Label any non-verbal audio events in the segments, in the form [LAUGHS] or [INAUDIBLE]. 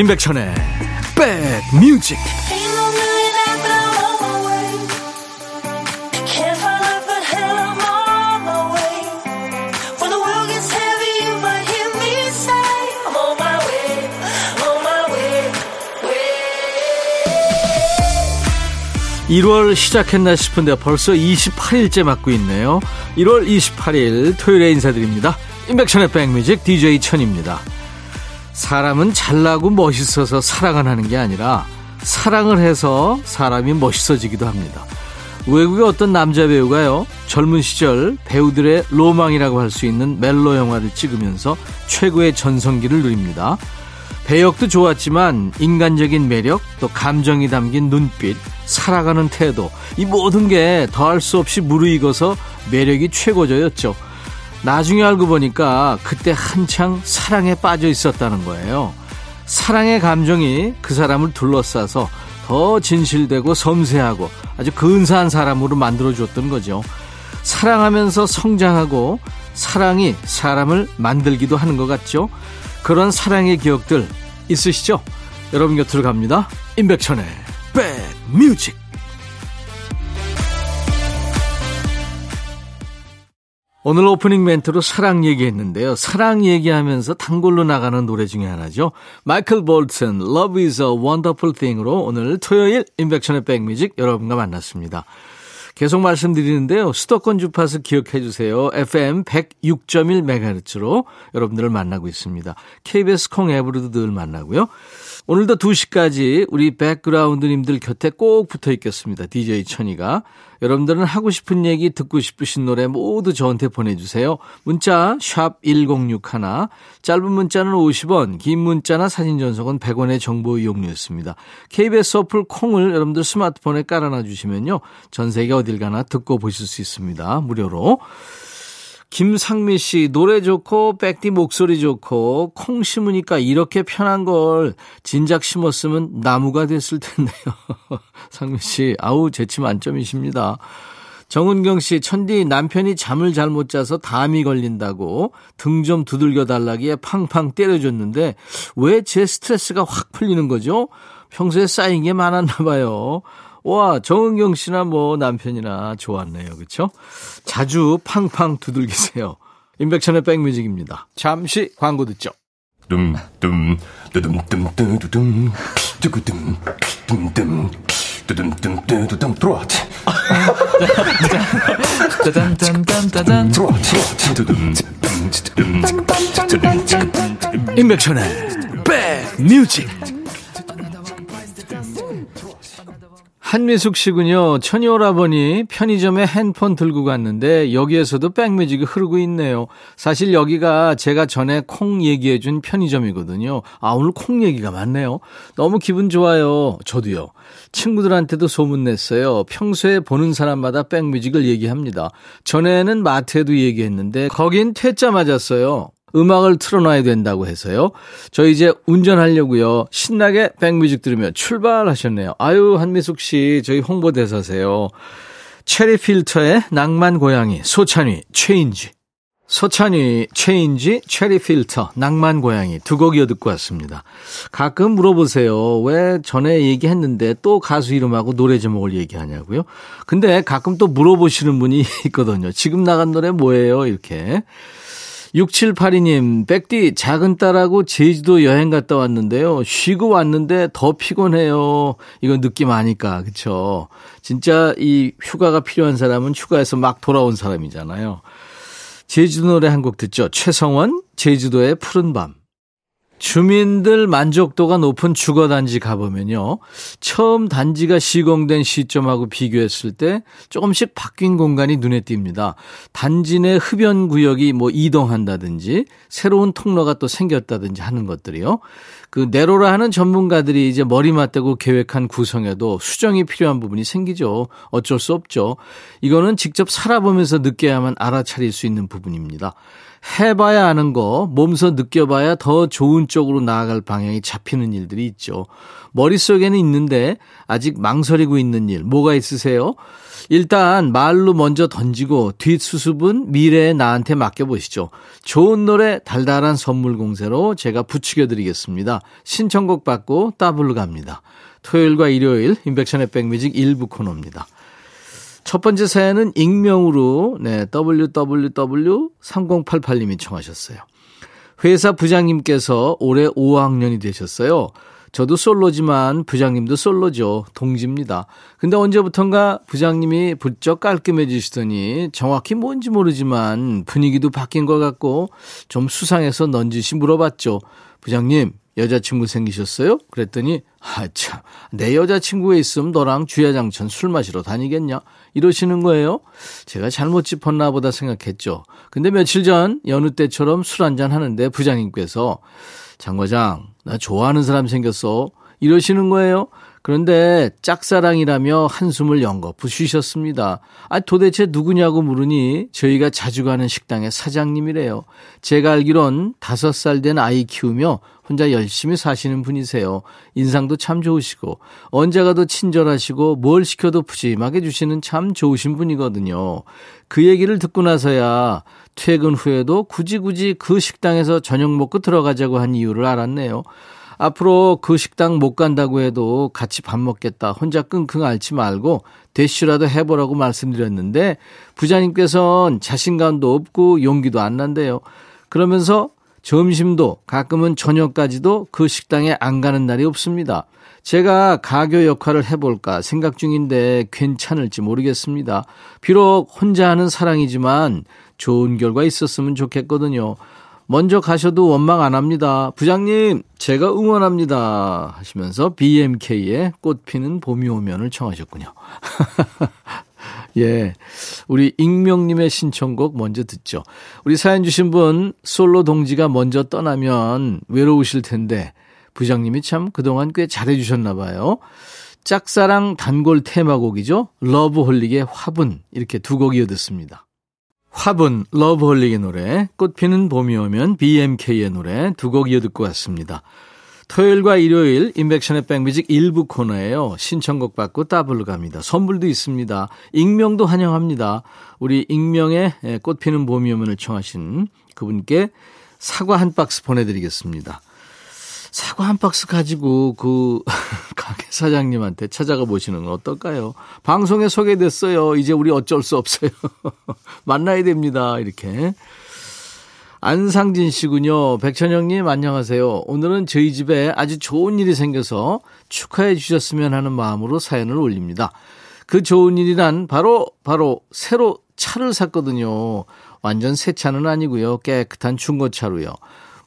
임백천의 백뮤직. (1월) 시작했나 싶은데 벌써 (28일째) 맞고 있네요. (1월 28일) 토요일에 인사드립니다. 임백천의 백뮤직 DJ 천입니다 사람은 잘나고 멋있어서 사랑을 하는 게 아니라 사랑을 해서 사람이 멋있어지기도 합니다. 외국의 어떤 남자 배우가요, 젊은 시절 배우들의 로망이라고 할 수 있는 멜로 영화를 찍으면서 최고의 전성기를 누립니다. 배역도 좋았지만 인간적인 매력, 또 감정이 담긴 눈빛, 살아가는 태도, 이 모든 게 더할 수 없이 무르익어서 매력이 최고조였죠. 나중에 알고 보니까 그때 한창 사랑에 빠져 있었다는 거예요. 사랑의 감정이 그 사람을 둘러싸서 더 진실되고 섬세하고 아주 근사한 사람으로 만들어줬던 거죠. 사랑하면서 성장하고 사랑이 사람을 만들기도 하는 것 같죠. 그런 사랑의 기억들 있으시죠? 여러분 곁으로 갑니다. 임백천의 백뮤직 오늘 오프닝 멘트로 사랑 얘기했는데요. 사랑 얘기하면서 단골로 나가는 노래 중에 하나죠. 마이클 볼튼, Love is a Wonderful Thing으로 오늘 토요일 인백션의 백뮤직 여러분과 만났습니다. 계속 말씀드리는데요. 수도권 주파수 기억해 주세요. FM 106.1MHz로 여러분들을 만나고 있습니다. KBS 콩 앱으로도 늘 만나고요. 오늘도 2시까지 우리 백그라운드님들 곁에 꼭 붙어 있겠습니다. DJ 천이가. 여러분들은 하고 싶은 얘기 듣고 싶으신 노래 모두 저한테 보내주세요. 문자 1061, 짧은 문자는 50원, 긴 문자나 사진 전송은 100원의 정보 이용료였습니다. KBS 어플 콩을 여러분들 스마트폰에 깔아놔 주시면요. 전 세계 어딜 가나 듣고 보실 수 있습니다. 무료로. 김상미 씨, 노래 좋고, 백디 목소리 좋고, 콩 심으니까 이렇게 편한 걸 진작 심었으면 나무가 됐을 텐데요. [LAUGHS] 상미 씨, 아우, 재치 만점이십니다. 정은경 씨, 천디 남편이 잠을 잘 못 자서 담이 걸린다고 등 좀 두들겨 달라기에 팡팡 때려줬는데 왜 제 스트레스가 확 풀리는 거죠? 평소에 쌓인 게 많았나 봐요. 와, 정은경 씨나 뭐 남편이나 좋았네요. 그쵸? 자주 팡팡 두들기세요. 임백천의 백뮤직입니다. 잠시 광고 듣죠. 둠둠 뚜둠 뚜두둠 뚜구둠 둠둠 뚜둠 뚜두둠 들어와 짜잔짠짠짠짠 들어와 임백천의 백뮤직 한미숙 씨군요. 천이오라버니 편의점에 핸폰 들고 갔는데 여기에서도 백뮤직이 흐르고 있네요. 사실 여기가 제가 전에 콩 얘기해준 편의점이거든요. 아, 오늘 콩 얘기가 많네요. 너무 기분 좋아요. 저도요. 친구들한테도 소문냈어요. 평소에 보는 사람마다 백뮤직을 얘기합니다. 전에는 마트에도 얘기했는데 거긴 퇴짜 맞았어요. 음악을 틀어놔야 된다고 해서요. 저 이제 운전하려고요. 신나게 백뮤직 들으며 출발하셨네요. 아유, 한미숙 씨, 저희 홍보대사세요. 체리 필터의 낭만 고양이, 소찬휘, Change. 소찬휘, Change, 체리 필터, 낭만 고양이 두 곡 이어 듣고 왔습니다. 가끔 물어보세요. 왜 전에 얘기했는데 또 가수 이름하고 노래 제목을 얘기하냐고요? 근데 가끔 또 물어보시는 분이 [LAUGHS] 있거든요. 지금 나간 노래 뭐예요? 이렇게. 6782님, 백디, 작은 딸하고 제주도 여행 갔다 왔는데요. 쉬고 왔는데 더 피곤해요. 이건 느낌 아니까, 그쵸? 진짜 이 휴가가 필요한 사람은 휴가에서 막 돌아온 사람이잖아요. 제주도 노래 한 곡 듣죠. 최성원, 제주도의 푸른 밤. 주민들 만족도가 높은 주거단지 가보면요. 처음 단지가 시공된 시점하고 비교했을 때 조금씩 바뀐 공간이 눈에 띕니다. 단지 내 흡연 구역이 뭐 이동한다든지 새로운 통로가 또 생겼다든지 하는 것들이요. 그 내로라 하는 전문가들이 이제 머리 맞대고 계획한 구성에도 수정이 필요한 부분이 생기죠. 어쩔 수 없죠. 이거는 직접 살아보면서 느껴야만 알아차릴 수 있는 부분입니다. 해봐야 아는 거, 몸소 느껴봐야 더 좋은 쪽으로 나아갈 방향이 잡히는 일들이 있죠. 머릿속에는 있는데 아직 망설이고 있는 일 뭐가 있으세요? 일단 말로 먼저 던지고 뒷수습은 미래에 나한테 맡겨보시죠. 좋은 노래 달달한 선물 공세로 제가 부추겨 드리겠습니다. 신청곡 받고 따블로 갑니다. 토요일과 일요일 인백션의 백뮤직 일부 코너입니다. 첫 번째 사연은 익명으로 네, www3088님이 청하셨어요. 회사 부장님께서 올해 5학년이 되셨어요. 저도 솔로지만 부장님도 솔로죠. 동지입니다. 근데 언제부턴가 부장님이 부쩍 깔끔해지시더니 정확히 뭔지 모르지만 분위기도 바뀐 것 같고 좀 수상해서 넌지시 물어봤죠. 부장님, 여자친구 생기셨어요? 그랬더니, 아, 참, 내 여자친구에 있으면 너랑 주야장천 술 마시러 다니겠냐? 이러시는 거예요. 제가 잘못 짚었나 보다 생각했죠. 근데 며칠 전 여느 때처럼 술 한잔 하는데 부장님께서 장 과장, 나 좋아하는 사람 생겼어. 이러시는 거예요. 그런데 짝사랑이라며 한숨을 연거푸 쉬셨습니다. 아, 도대체 누구냐고 물으니 저희가 자주 가는 식당의 사장님이래요. 제가 알기론 다섯 살 된 아이 키우며 혼자 열심히 사시는 분이세요. 인상도 참 좋으시고 언제 가도 친절하시고 뭘 시켜도 푸짐하게 주시는 참 좋으신 분이거든요. 그 얘기를 듣고 나서야 퇴근 후에도 굳이 굳이 그 식당에서 저녁 먹고 들어가자고 한 이유를 알았네요. 앞으로 그 식당 못 간다고 해도 같이 밥 먹겠다. 혼자 끙끙 앓지 말고 대쉬라도 해보라고 말씀드렸는데 부자님께서는 자신감도 없고 용기도 안 난대요. 그러면서 점심도 가끔은 저녁까지도 그 식당에 안 가는 날이 없습니다. 제가 가교 역할을 해볼까 생각 중인데 괜찮을지 모르겠습니다. 비록 혼자 하는 사랑이지만 좋은 결과 있었으면 좋겠거든요. 먼저 가셔도 원망 안 합니다. 부장님, 제가 응원합니다. 하시면서 BMK의 꽃 피는 봄이 오면을 청하셨군요. [LAUGHS] 예. 우리 익명님의 신청곡 먼저 듣죠. 우리 사연 주신 분, 솔로 동지가 먼저 떠나면 외로우실 텐데, 부장님이 참 그동안 꽤 잘해주셨나 봐요. 짝사랑 단골 테마곡이죠. 러브홀릭의 화분. 이렇게 두 곡 이어 듣습니다. 화분, 러브홀릭의 노래, 꽃피는 봄이 오면 BMK의 노래 두 곡 이어 듣고 왔습니다. 토요일과 일요일 인백션의 백뮤직 일부 코너예요. 신청곡 받고 따블로 갑니다. 선물도 있습니다. 익명도 환영합니다. 우리 익명의 꽃피는 봄이 오면을 청하신 그분께 사과 한 박스 보내드리겠습니다. 사과 한 박스 가지고 그 [LAUGHS] 가게 사장님한테 찾아가 보시는 건 어떨까요? 방송에 소개됐어요. 이제 우리 어쩔 수 없어요. [LAUGHS] 만나야 됩니다. 이렇게. 안상진 씨군요. 백천영님 안녕하세요. 오늘은 저희 집에 아주 좋은 일이 생겨서 축하해 주셨으면 하는 마음으로 사연을 올립니다. 그 좋은 일이란 바로 바로 새로 차를 샀거든요. 완전 새 차는 아니고요. 깨끗한 중고차로요.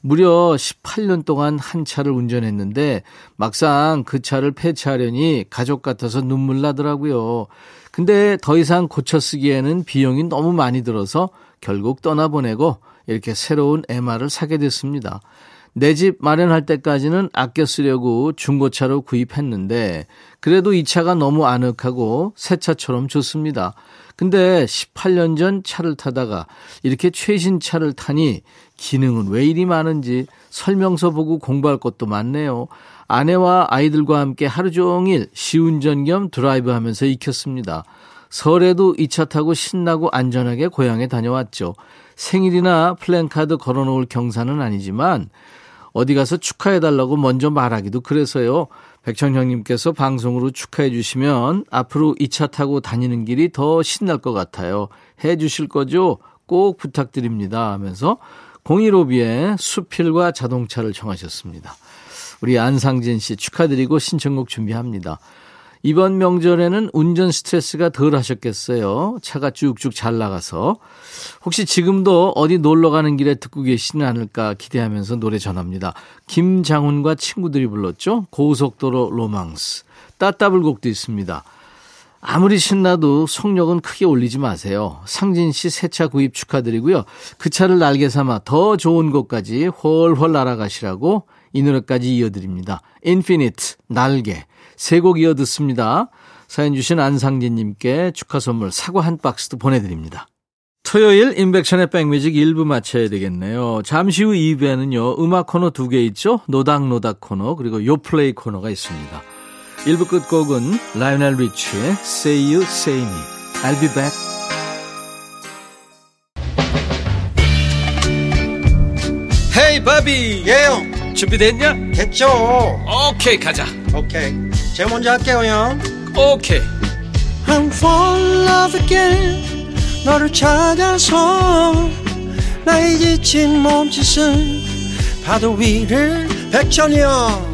무려 18년 동안 한 차를 운전했는데 막상 그 차를 폐차하려니 가족 같아서 눈물 나더라고요. 근데 더 이상 고쳐 쓰기에는 비용이 너무 많이 들어서 결국 떠나보내고 이렇게 새로운 MR을 사게 됐습니다. 내 집 마련할 때까지는 아껴 쓰려고 중고차로 구입했는데 그래도 이 차가 너무 아늑하고 새 차처럼 좋습니다. 근데 18년 전 차를 타다가 이렇게 최신 차를 타니 기능은 왜 이리 많은지 설명서 보고 공부할 것도 많네요. 아내와 아이들과 함께 하루 종일 시운전 겸 드라이브 하면서 익혔습니다. 설에도 이 차 타고 신나고 안전하게 고향에 다녀왔죠. 생일이나 플랜카드 걸어놓을 경사는 아니지만 어디 가서 축하해달라고 먼저 말하기도 그래서요. 백천형님께서 방송으로 축하해 주시면 앞으로 이 차 타고 다니는 길이 더 신날 것 같아요. 해 주실 거죠? 꼭 부탁드립니다. 하면서 015B의 수필과 자동차를 청하셨습니다. 우리 안상진 씨 축하드리고 신청곡 준비합니다. 이번 명절에는 운전 스트레스가 덜 하셨겠어요. 차가 쭉쭉 잘 나가서. 혹시 지금도 어디 놀러 가는 길에 듣고 계시진 않을까 기대하면서 노래 전합니다. 김장훈과 친구들이 불렀죠. 고속도로 로망스. 따따블 곡도 있습니다. 아무리 신나도 속력은 크게 올리지 마세요. 상진 씨 새 차 구입 축하드리고요. 그 차를 날개 삼아 더 좋은 곳까지 훨훨 날아가시라고 이 노래까지 이어드립니다. 인피니트, 날개. 세 곡 이어 듣습니다. 사연 주신 안상진님께 축하 선물 사과 한 박스도 보내드립니다. 토요일 인백션의 백뮤직 1부 마쳐야 되겠네요. 잠시 후 2부에는요. 음악 코너 두 개 있죠. 노닥노닥 코너 그리고 요플레이 코너가 있습니다. 1부 끝곡은 라이넬 리치의 Say You Say Me. I'll be back. 헤이 바비. 예영. 준비됐냐? 됐죠. 오케이 가자. 오케이. 제가 먼저 할게요 형. 오케이. I'm fall in love again. 너를 찾아서 나의 지친 몸짓은 파도 위를 백천이 형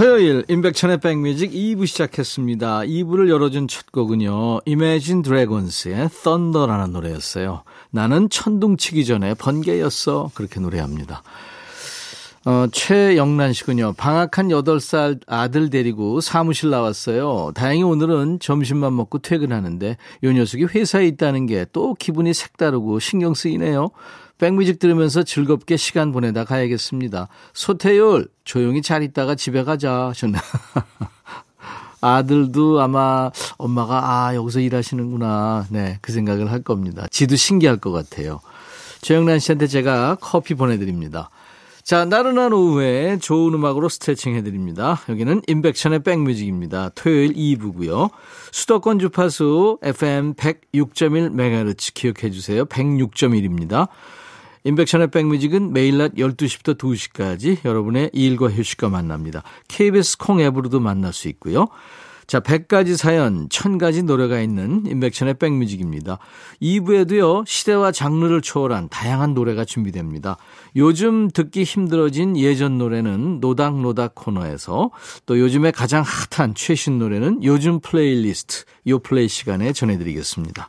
토요일 임백천의 백뮤직 2부 시작했습니다. 2부를 열어준 첫 곡은요. Imagine Dragons의 Thunder라는 노래였어요. 나는 천둥 치기 전에 번개였어. 그렇게 노래합니다. 어, 최영란 씨군요. 방학한 8살 아들 데리고 사무실 나왔어요. 다행히 오늘은 점심만 먹고 퇴근하는데 요 녀석이 회사에 있다는 게 또 기분이 색다르고 신경 쓰이네요. 백뮤직 들으면서 즐겁게 시간 보내다 가야겠습니다. 소태율, 조용히 잘 있다가 집에 가자. 하셨네. [LAUGHS] 아들도 아마 엄마가 아, 여기서 일하시는구나. 네, 그 생각을 할 겁니다. 지도 신기할 것 같아요. 최영란 씨한테 제가 커피 보내드립니다. 자, 나른한 오후에 좋은 음악으로 스트레칭 해드립니다. 여기는 인백션의 백뮤직입니다. 토요일 2부고요. 수도권 주파수 FM 106.1MHz 기억해 주세요. 106.1입니다. 인백션의 백뮤직은 매일 낮 12시부터 2시까지 여러분의 일과 휴식과 만납니다. KBS 콩 앱으로도 만날 수 있고요. 자, 100가지 사연, 1000가지 노래가 있는 인백션의 백뮤직입니다. 2부에도요, 시대와 장르를 초월한 다양한 노래가 준비됩니다. 요즘 듣기 힘들어진 예전 노래는 노닥노닥 코너에서 또 요즘에 가장 핫한 최신 노래는 요즘 플레이리스트, 요 플레이 시간에 전해드리겠습니다.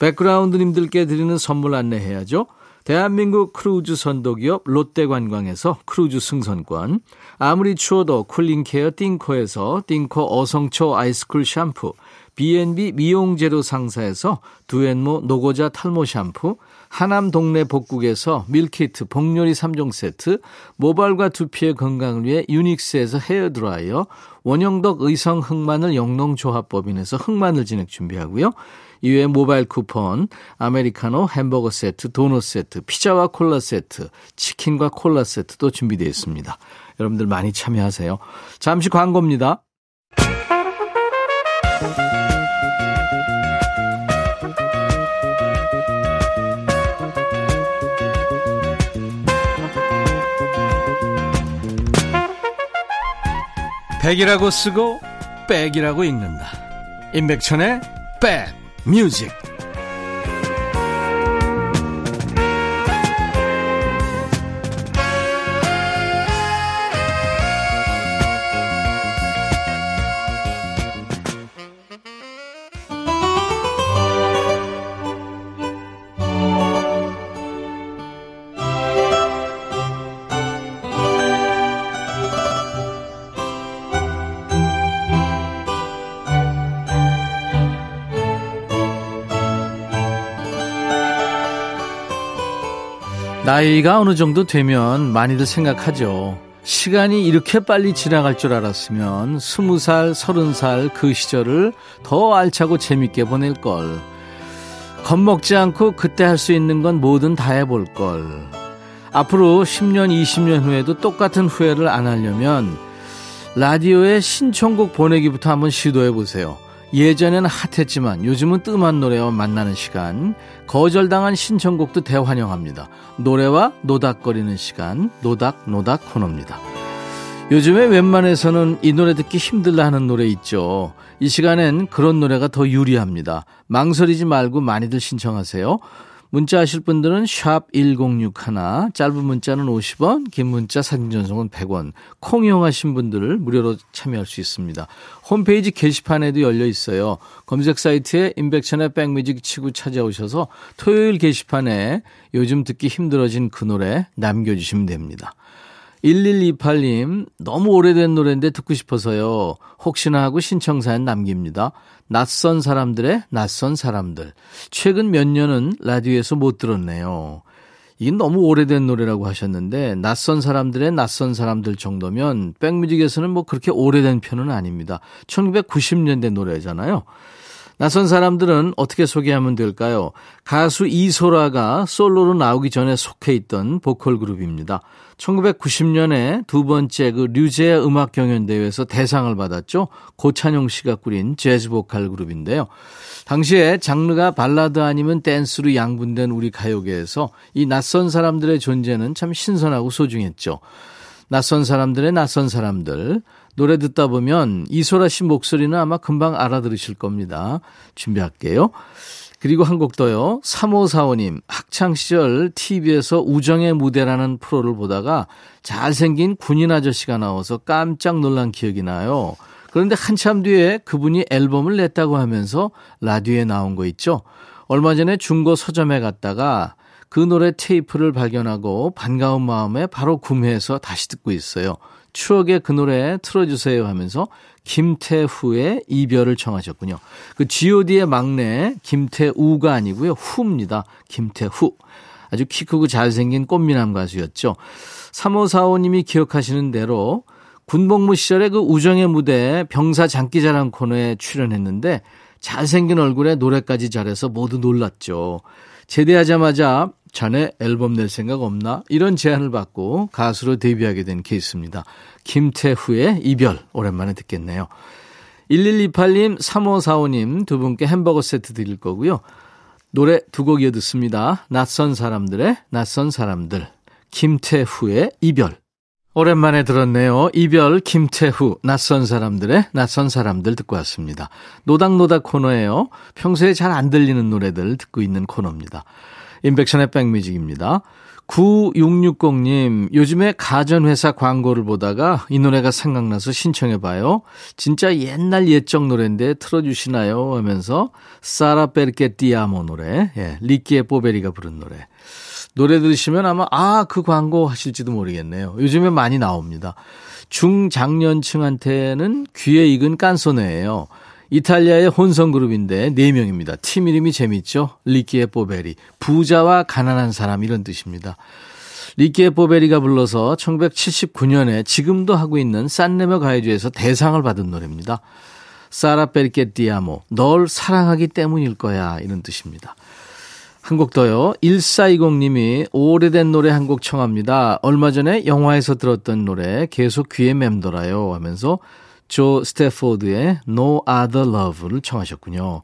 백그라운드님들께 드리는 선물 안내해야죠. 대한민국 크루즈 선도기업 롯데관광에서 크루즈 승선권, 아무리 추워도 쿨링케어 띵코에서 띵코 어성초 아이스쿨 샴푸, B&B 미용재료 상사에서 두앤모 노고자 탈모 샴푸, 하남 동네 복국에서 밀키트 복요리 3종 세트, 모발과 두피의 건강을 위해 유닉스에서 헤어드라이어, 원형덕 의성 흑마늘 영농조합법인에서 흑마늘 진액 준비하고요. 이외에 모바일 쿠폰, 아메리카노 햄버거 세트, 도넛 세트, 피자와 콜라 세트, 치킨과 콜라 세트도 준비되어 있습니다. 여러분들 많이 참여하세요. 잠시 광고입니다. 백이라고 쓰고 백이라고 읽는다. 임백천의 백 뮤직 나이가 어느 정도 되면 많이들 생각하죠. 시간이 이렇게 빨리 지나갈 줄 알았으면 스무 살, 서른 살 그 시절을 더 알차고 재밌게 보낼 걸. 겁먹지 않고 그때 할 수 있는 건 뭐든 다 해볼 걸. 앞으로 10년, 20년 후에도 똑같은 후회를 안 하려면 라디오에 신청곡 보내기부터 한번 시도해 보세요. 예전에는 핫했지만 요즘은 뜸한 노래와 만나는 시간, 거절당한 신청곡도 대환영합니다. 노래와 노닥거리는 시간, 노닥 노닥 코너입니다. 요즘에 웬만해서는 이 노래 듣기 힘들다 하는 노래 있죠. 이 시간엔 그런 노래가 더 유리합니다. 망설이지 말고 많이들 신청하세요. 문자 하실 분들은 샵 1061, 짧은 문자는 50원, 긴 문자 사진 전송은 100원, 콩 이용하신 분들을 무료로 참여할 수 있습니다. 홈페이지 게시판에도 열려 있어요. 검색 사이트에 인백천의 백뮤직 치고 찾아오셔서 토요일 게시판에 요즘 듣기 힘들어진 그 노래 남겨주시면 됩니다. 1128님, 너무 오래된 노래인데 듣고 싶어서요. 혹시나 하고 신청사연 남깁니다. 낯선 사람들의 낯선 사람들. 최근 몇 년은 라디오에서 못 들었네요. 이게 너무 오래된 노래라고 하셨는데, 낯선 사람들의 낯선 사람들 정도면, 백뮤직에서는 뭐 그렇게 오래된 편은 아닙니다. 1990년대 노래잖아요. 낯선 사람들은 어떻게 소개하면 될까요? 가수 이소라가 솔로로 나오기 전에 속해 있던 보컬 그룹입니다. 1990년에 두 번째 그 류제 음악 경연대회에서 대상을 받았죠. 고찬용 씨가 꾸린 재즈 보컬 그룹인데요. 당시에 장르가 발라드 아니면 댄스로 양분된 우리 가요계에서 이 낯선 사람들의 존재는 참 신선하고 소중했죠. 낯선 사람들의 낯선 사람들. 노래 듣다 보면 이소라 씨 목소리는 아마 금방 알아들으실 겁니다. 준비할게요. 그리고 한 곡 더요. 3545님, 학창시절 TV에서 우정의 무대라는 프로를 보다가 잘생긴 군인 아저씨가 나와서 깜짝 놀란 기억이 나요. 그런데 한참 뒤에 그분이 앨범을 냈다고 하면서 라디오에 나온 거 있죠. 얼마 전에 중고 서점에 갔다가 그 노래 테이프를 발견하고 반가운 마음에 바로 구매해서 다시 듣고 있어요. 추억의 그 노래 틀어주세요 하면서 김태후의 이별을 청하셨군요. 그 god의 막내 김태우가 아니고요. 후입니다. 김태후. 아주 키 크고 잘생긴 꽃미남 가수였죠. 3545님이 기억하시는 대로 군복무 시절에 그 우정의 무대 병사 장기자랑 코너에 출연했는데 잘생긴 얼굴에 노래까지 잘해서 모두 놀랐죠. 제대하자마자 자네 앨범 낼 생각 없나? 이런 제안을 받고 가수로 데뷔하게 된 케이스입니다. 김태후의 이별 오랜만에 듣겠네요. 1128님, 3545님 두 분께 햄버거 세트 드릴 거고요. 노래 두 곡 이어 듣습니다. 낯선 사람들의 낯선 사람들. 김태후의 이별. 오랜만에 들었네요. 이별 김태후 낯선 사람들의 낯선 사람들 듣고 왔습니다. 노닥노닥 코너예요. 평소에 잘 안 들리는 노래들 듣고 있는 코너입니다. 인백션의 백뮤직입니다. 9660님, 요즘에 가전회사 광고를 보다가 이 노래가 생각나서 신청해봐요. 진짜 옛날 옛적 노래인데 틀어주시나요? 하면서 사라 베르케 디아모 노래, 예, 리키에 뽀베리가 부른 노래. 노래 들으시면 아마 아, 그 광고 하실지도 모르겠네요. 요즘에 많이 나옵니다. 중장년층한테는 귀에 익은 깐소네예요. 이탈리아의 혼성 그룹인데 4명입니다. 팀 이름이 재밌죠? 리키에 뽀베리. 부자와 가난한 사람 이런 뜻입니다. 리키에 뽀베리가 불러서 1979년에 지금도 하고 있는 싼네며 가요제에서 대상을 받은 노래입니다. 사라 베리케 디아모. 널 사랑하기 때문일 거야. 이런 뜻입니다. 한 곡 더요. 1420님이 오래된 노래 한 곡 청합니다. 얼마 전에 영화에서 들었던 노래 계속 귀에 맴돌아요 하면서 조 스태포드의 No Other Love를 청하셨군요.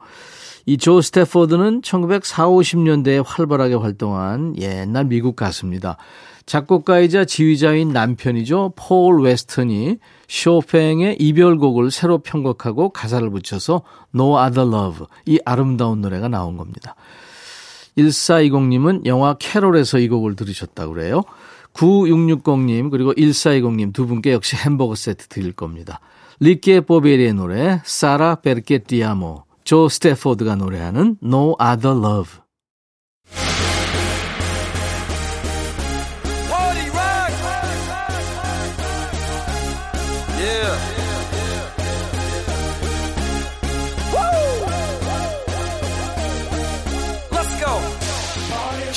이 조 스태포드는 1940, 50년대에 활발하게 활동한 옛날 미국 가수입니다. 작곡가이자 지휘자인 남편이죠. 폴 웨스턴이 쇼팽의 이별곡을 새로 편곡하고 가사를 붙여서 No Other Love 이 아름다운 노래가 나온 겁니다. 1420님은 영화 캐롤에서 이 곡을 들으셨다고 그래요. 9660님 그리고 1420님 두 분께 역시 햄버거 세트 드릴 겁니다. 리케 보베리의 노래 사라 베르케 디아모 조 스태포드가 노래하는 No Other Love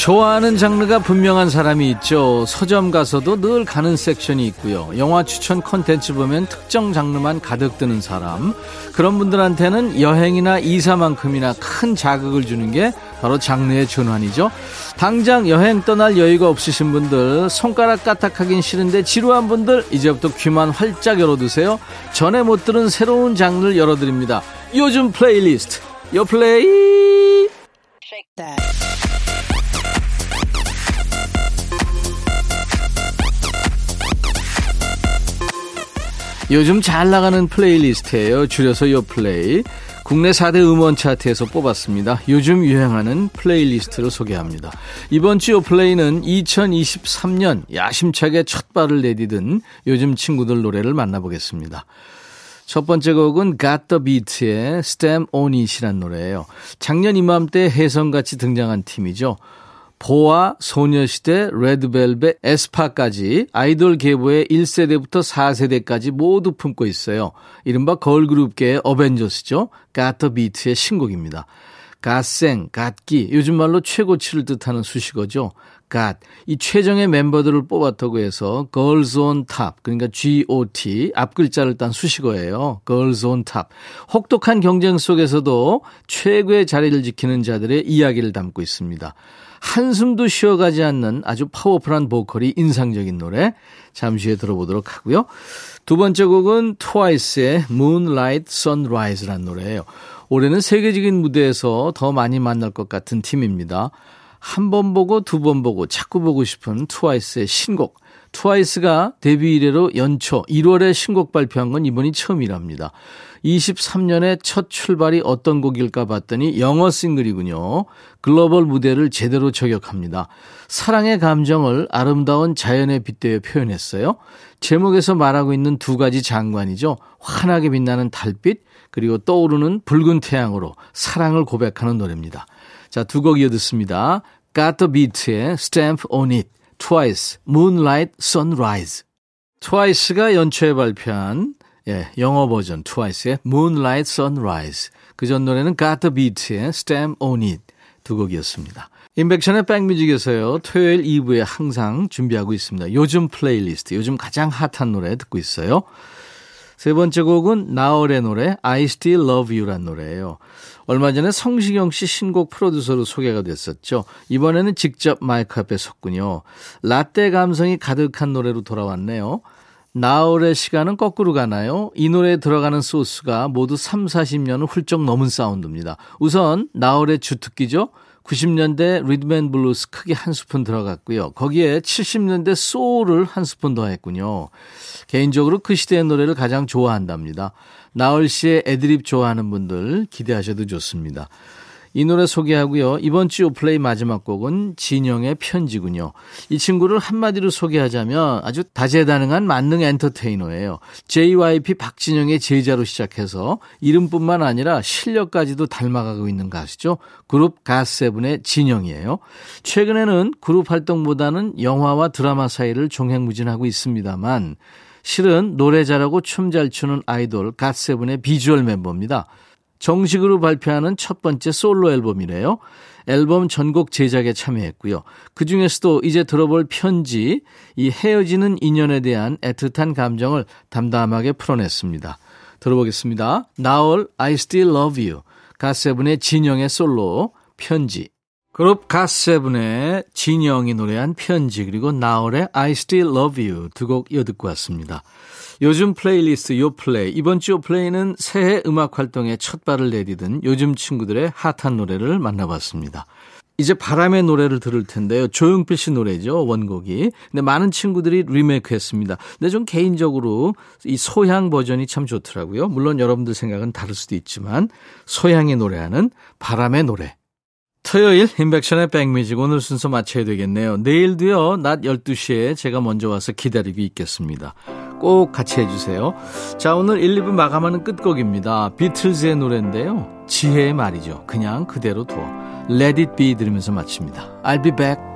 좋아하는 장르가 분명한 사람이 있죠. 서점 가서도 늘 가는 섹션이 있고요. 영화 추천 컨텐츠 보면 특정 장르만 가득 뜨는 사람. 그런 분들한테는 여행이나 이사만큼이나 큰 자극을 주는 게 바로 장르의 전환이죠. 당장 여행 떠날 여유가 없으신 분들, 손가락 까딱하긴 싫은데 지루한 분들, 이제부터 귀만 활짝 열어두세요. 전에 못 들은 새로운 장르를 열어드립니다. 요즘 플레이리스트, 요 플레이! 요즘 잘 나가는 플레이리스트예요. 줄여서 요 플레이. 국내 4대 음원 차트에서 뽑았습니다. 요즘 유행하는 플레이리스트를 소개합니다. 이번 주 요 플레이는 2023년 야심차게 첫 발을 내디딘 요즘 친구들 노래를 만나보겠습니다. 첫 번째 곡은 Got the Beat의 Stem On It이란 노래예요. 작년 이맘때 혜성같이 등장한 팀이죠. 보아, 소녀시대, 레드벨벳, 에스파까지 아이돌 계보의 1세대부터 4세대까지 모두 품고 있어요. 이른바 걸그룹계의 어벤져스죠. 가터 비트의 신곡입니다. 갓생, 갓기, 요즘 말로 최고치를 뜻하는 수식어죠. 갓, 이 최정의 멤버들을 뽑았다고 해서 Girls on Top, 그러니까 GOT, 앞글자를 딴 수식어예요. Girls on Top. 혹독한 경쟁 속에서도 최고의 자리를 지키는 자들의 이야기를 담고 있습니다. 한숨도 쉬어가지 않는 아주 파워풀한 보컬이 인상적인 노래 잠시 후에 들어보도록 하고요. 두 번째 곡은 트와이스의 Moonlight Sunrise라는 노래예요. 올해는 세계적인 무대에서 더 많이 만날 것 같은 팀입니다. 한 번 보고 두 번 보고 자꾸 보고 싶은 트와이스의 신곡. 트와이스가 데뷔 이래로 연초 1월에 신곡 발표한 건 이번이 처음이랍니다. 23년의 첫 출발이 어떤 곡일까 봤더니 영어 싱글이군요. 글로벌 무대를 제대로 저격합니다. 사랑의 감정을 아름다운 자연에 빗대어 표현했어요. 제목에서 말하고 있는 두 가지 장관이죠. 환하게 빛나는 달빛, 그리고 떠오르는 붉은 태양으로 사랑을 고백하는 노래입니다. 자, 두 곡 이어 듣습니다. The Beat의 Stamp on It, Twice, Moonlight Sunrise. 트와이스가 연초에 발표한 예, 영어 버전 트와이스의 Moonlight Sunrise. 그 전 노래는 the Beat의 Stamp on It 두 곡이었습니다. 인백션의 백뮤직에서요. 토요일 2부에 항상 준비하고 있습니다. 요즘 플레이리스트, 요즘 가장 핫한 노래 듣고 있어요. 세 번째 곡은 나얼의 노래 I Still Love You란 노래예요. 얼마 전에 성시경 씨 신곡 프로듀서로 소개가 됐었죠. 이번에는 직접 마이크 앞에 섰군요. 라떼 감성이 가득한 노래로 돌아왔네요. 나얼의 시간은 거꾸로 가나요? 이 노래에 들어가는 소스가 모두 3, 40년을 훌쩍 넘은 사운드입니다. 우선 나얼의 주특기죠. 90년대 리듬앤블루스 크게 한 스푼 들어갔고요. 거기에 70년대 소울을 한 스푼 더했군요. 개인적으로 그 시대의 노래를 가장 좋아한답니다. 나얼 씨의 애드립 좋아하는 분들 기대하셔도 좋습니다. 이 노래 소개하고요. 이번 주 플레이 마지막 곡은 진영의 편지군요. 이 친구를 한마디로 소개하자면 아주 다재다능한 만능 엔터테이너예요. JYP 박진영의 제자로 시작해서 이름뿐만 아니라 실력까지도 닮아가고 있는 가수죠. 그룹 가세븐의 진영이에요. 최근에는 그룹 활동보다는 영화와 드라마 사이를 종횡무진하고 있습니다만 실은 노래 잘하고 춤 잘 추는 아이돌 갓세븐의 비주얼 멤버입니다. 정식으로 발표하는 첫 번째 솔로 앨범이래요. 앨범 전곡 제작에 참여했고요. 그 중에서도 이제 들어볼 편지, 이 헤어지는 인연에 대한 애틋한 감정을 담담하게 풀어냈습니다. 들어보겠습니다. 나올 I Still Love You, 가세븐의 진영의 솔로 편지. 그룹 가세븐의 진영이 노래한 편지 그리고 나올의 I Still Love You 두 곡 이어듣고 왔습니다. 요즘 플레이리스트 요플레이 이번 주 요플레이는 새해 음악 활동에 첫 발을 내디딘 요즘 친구들의 핫한 노래를 만나봤습니다. 이제 바람의 노래를 들을 텐데요. 조용필 씨 노래죠, 원곡이. 근데 많은 친구들이 리메이크 했습니다. 근데 좀 개인적으로 이 소향 버전이 참 좋더라고요. 물론 여러분들 생각은 다를 수도 있지만 소향이 노래하는 바람의 노래. 토요일 인백션의 백뮤직 오늘 순서 마쳐야 되겠네요. 내일도요. 낮 12시에 제가 먼저 와서 기다리고 있겠습니다. 꼭 같이 해주세요. 자 오늘 1, 2부 마감하는 끝곡입니다. 비틀즈의 노래인데요. 지혜의 말이죠. 그냥 그대로 두어. Let it be 들으면서 마칩니다. I'll be back.